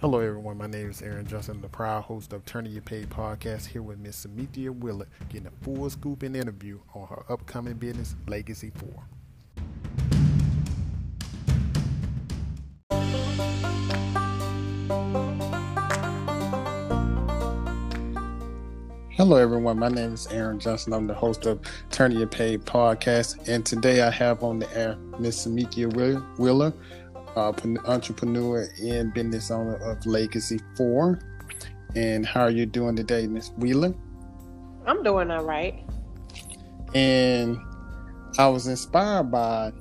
Hello, everyone. My name is Aaron Johnson, the proud host of Turning Your Page podcast, here with Miss Cynmethia Wheeler, getting a full scoop and interview on her upcoming business, Legacy 4. Hello, everyone. My name is Aaron Johnson. I'm the host of Turning Your Page podcast, and today I have on the air Miss Cynmethia Wheeler uh, entrepreneur and business owner of Legacy 4. And how are you doing today, Miss Wheeler? I'm doing all right. And I was inspired by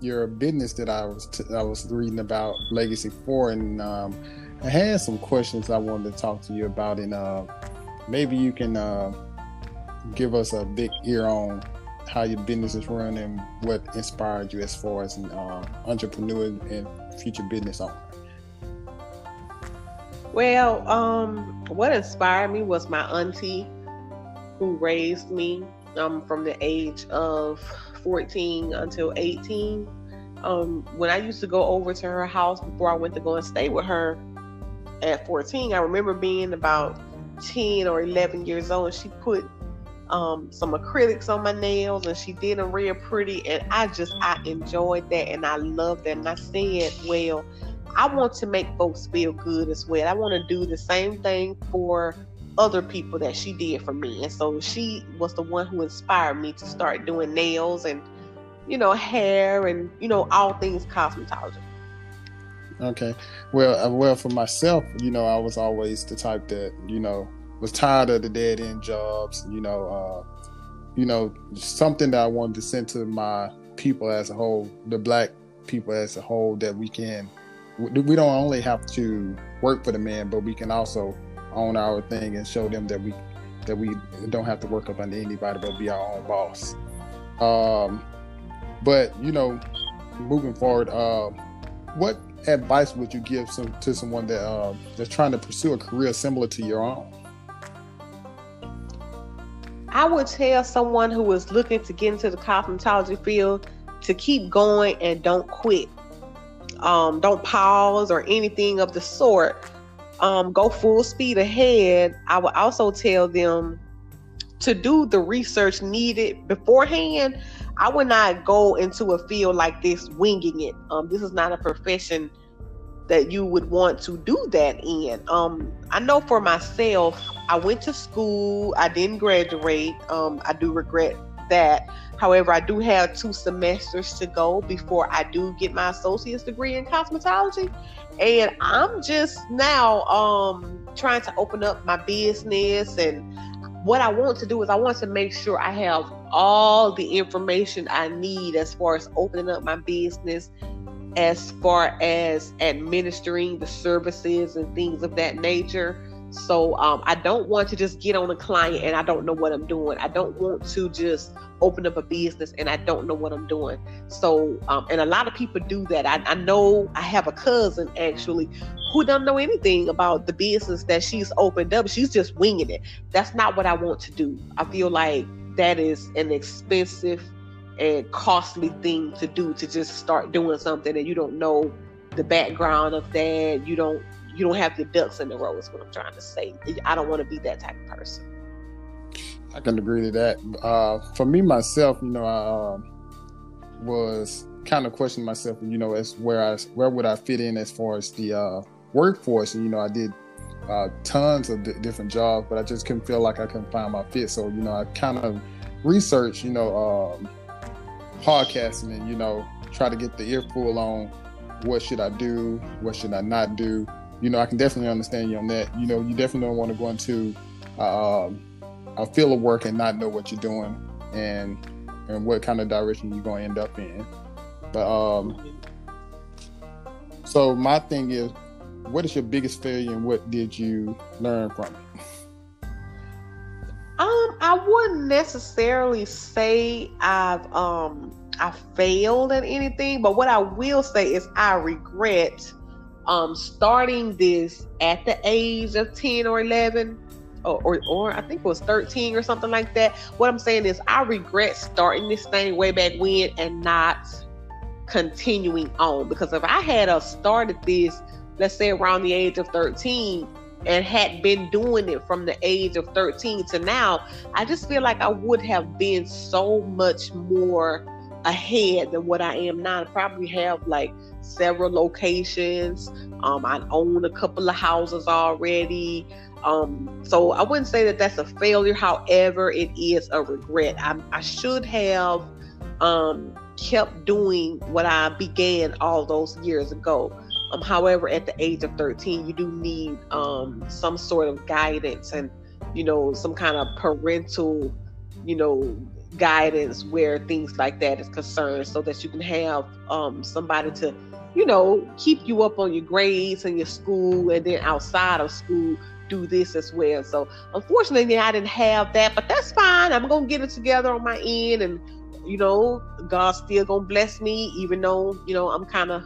your business that I was t- I was reading about Legacy 4 and um, I had some questions I wanted to talk to you about and uh, maybe you can uh, give us a big ear on how your business is run and what inspired you as far as an uh, entrepreneur and future business owner? Well, um, what inspired me was my auntie who raised me um, from the age of 14 until 18. Um, when I used to go over to her house before I went to go and stay with her at 14, I remember being about 10 or 11 years old, she put um, some acrylics on my nails and she did them real pretty and I just I enjoyed that and I loved that and I said well I want to make folks feel good as well. I want to do the same thing for other people that she did for me. And so she was the one who inspired me to start doing nails and you know hair and you know all things cosmetology. Okay. Well uh, well for myself you know I was always the type that you know was tired of the dead end jobs. You know, uh, you know, something that I wanted to send to my people as a whole, the black people as a whole, that we can, we don't only have to work for the man, but we can also own our thing and show them that we that we don't have to work up under anybody, but be our own boss. Um, but you know, moving forward, uh, what advice would you give some, to someone that uh, that's trying to pursue a career similar to your own? I would tell someone who is looking to get into the cosmetology field to keep going and don't quit. Um, don't pause or anything of the sort. Um, go full speed ahead. I would also tell them to do the research needed beforehand. I would not go into a field like this winging it. Um, this is not a profession that you would want to do that in. Um, I know for myself, I went to school, I didn't graduate. Um, I do regret that. However, I do have two semesters to go before I do get my associate's degree in cosmetology. And I'm just now um, trying to open up my business. And what I want to do is I want to make sure I have all the information I need as far as opening up my business as far as administering the services and things of that nature. So um, I don't want to just get on a client and I don't know what I'm doing. I don't want to just open up a business and I don't know what I'm doing. So um, and a lot of people do that. I, I know I have a cousin actually who doesn't know anything about the business that she's opened up. She's just winging it. That's not what I want to do. I feel like that is an expensive and costly thing to do to just start doing something and you don't know the background of that. You don't you don't have your ducks in the row is what I'm trying to say. I don't want to be that type of person. I can agree to that. Uh, for me myself, you know, I um, was kind of questioning myself, you know, as where I where would I fit in as far as the uh, workforce. And you know, I did uh, tons of d- different jobs, but I just couldn't feel like I couldn't find my fit. So you know, I kind of researched, you know, um, podcasting and you know try to get the earful on what should I do, what should I not do. You know, I can definitely understand you on that. You know, you definitely don't want to go into uh, a field of work and not know what you're doing and and what kind of direction you're going to end up in. But um, so my thing is, what is your biggest failure and what did you learn from it? Wouldn't necessarily say I've um I failed at anything, but what I will say is I regret um starting this at the age of 10 or 11 or, or, or I think it was 13 or something like that. What I'm saying is I regret starting this thing way back when and not continuing on because if I had uh, started this let's say around the age of 13 and had been doing it from the age of 13 to now, I just feel like I would have been so much more ahead than what I am now. I probably have like several locations. Um, I own a couple of houses already. Um, so I wouldn't say that that's a failure. However, it is a regret. I, I should have um, kept doing what I began all those years ago. Um, however, at the age of 13, you do need um, some sort of guidance and, you know, some kind of parental, you know, guidance where things like that is concerned so that you can have um, somebody to, you know, keep you up on your grades and your school and then outside of school do this as well. So unfortunately I didn't have that, but that's fine. I'm gonna get it together on my end and you know, God's still gonna bless me, even though, you know, I'm kind of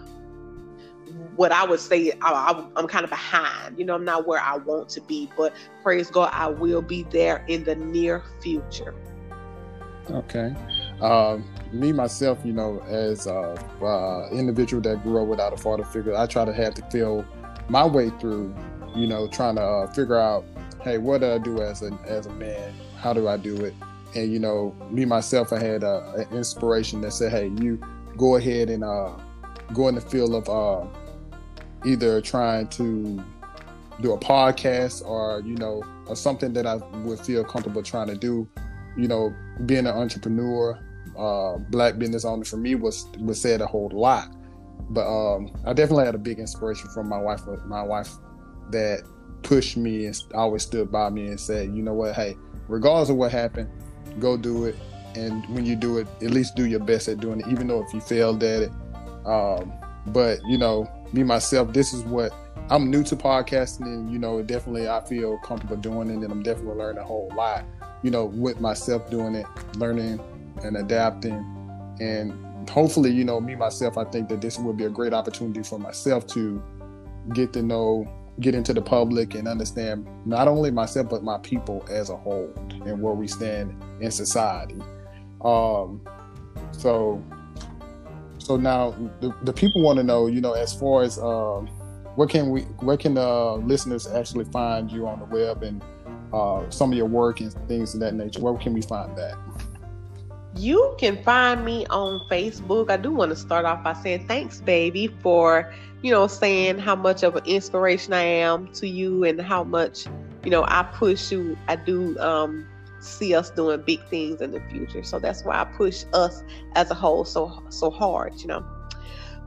what I would say I, am kind of behind. You know, I'm not where I want to be, but praise God, I will be there in the near future. Okay. Um, me myself, you know, as a uh, individual that grew up without a father figure, I try to have to feel my way through, you know, trying to uh, figure out, hey, what do I do as a as a man? How do I do it? And you know, me myself, I had an inspiration that said, hey, you go ahead and uh, go in the field of uh, either trying to do a podcast or you know or something that I would feel comfortable trying to do you know, being an entrepreneur, uh, black business owner for me was was said a whole lot. But um, I definitely had a big inspiration from my wife. My wife that pushed me and always stood by me and said, you know what, hey, regardless of what happened, go do it. And when you do it, at least do your best at doing it, even though if you failed at it. Um, but you know, me myself, this is what I'm new to podcasting, and you know, definitely I feel comfortable doing it, and I'm definitely learning a whole lot you know, with myself doing it, learning and adapting. And hopefully, you know, me myself, I think that this would be a great opportunity for myself to get to know, get into the public and understand not only myself, but my people as a whole and where we stand in society. Um, so, so now the, the people want to know, you know, as far as um, where can we, where can the listeners actually find you on the web and uh, some of your work and things of that nature, where can we find that? You can find me on Facebook. I do want to start off by saying thanks, baby, for you know saying how much of an inspiration I am to you and how much you know I push you. I do um, see us doing big things in the future, so that's why I push us as a whole so so hard. You know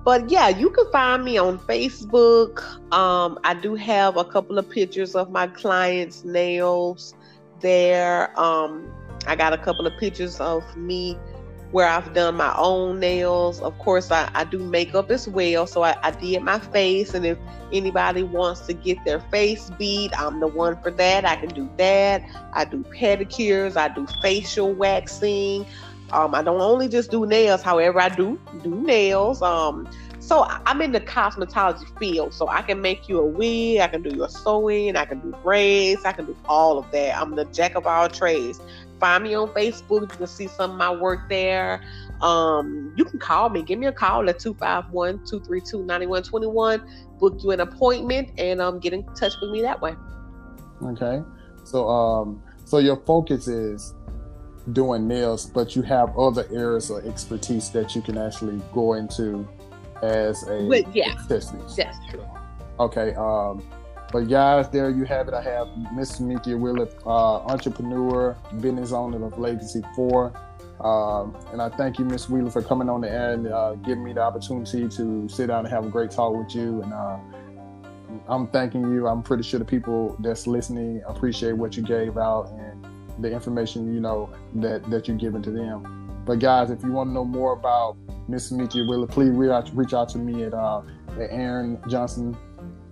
but yeah, you can find me on Facebook. Um, I do have a couple of pictures of my clients' nails there. Um, I got a couple of pictures of me where I've done my own nails. Of course, I, I do makeup as well. So I, I did my face. And if anybody wants to get their face beat, I'm the one for that. I can do that. I do pedicures, I do facial waxing. Um, I don't only just do nails, however, I do do nails. Um, so I'm in the cosmetology field, so I can make you a wig, I can do your sewing, I can do braids, I can do all of that. I'm the jack of all trades. Find me on Facebook, you can see some of my work there. Um, you can call me, give me a call at 251-232-9121, book you an appointment, and um, get in touch with me that way. Okay, so um, so your focus is doing nails, but you have other areas of expertise that you can actually go into as a but, yeah, That's true. Okay. Um, but guys, there you have it. I have Miss Minkia Wheeler, uh, entrepreneur, business owner of Legacy Four. Um, and I thank you, Miss Wheeler, for coming on the air and uh, giving me the opportunity to sit down and have a great talk with you. And uh, I'm thanking you. I'm pretty sure the people that's listening appreciate what you gave out and the information you know that that you're giving to them. But guys, if you want to know more about Miss Minkia Wheeler, please reach out, reach out to me at, uh, at Aaron Johnson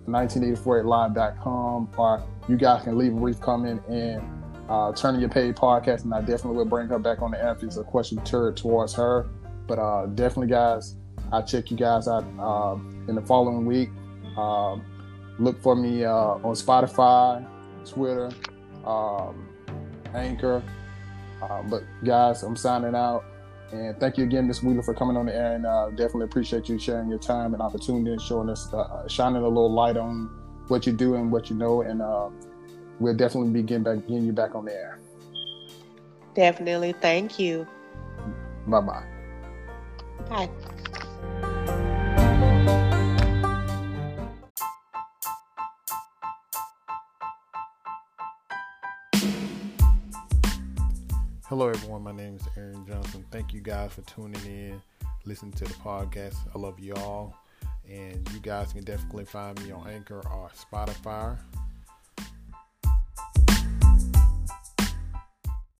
1984 at live.com or you guys can leave a brief comment and uh, turning your page podcast and I definitely will bring her back on the air if it's a question turned towards her. But uh, definitely, guys, I'll check you guys out uh, in the following week. Um, look for me uh, on Spotify, Twitter, um, Anchor. Uh, but guys, I'm signing out. And thank you again, Ms. Wheeler, for coming on the air. And uh, definitely appreciate you sharing your time and opportunity and showing us, uh, shining a little light on what you do and what you know. And uh, we'll definitely be getting, back, getting you back on the air. Definitely. Thank you. Bye-bye. Bye. Hello, everyone. My name is Aaron Johnson. Thank you guys for tuning in, listening to the podcast. I love you all. And you guys can definitely find me on Anchor or Spotify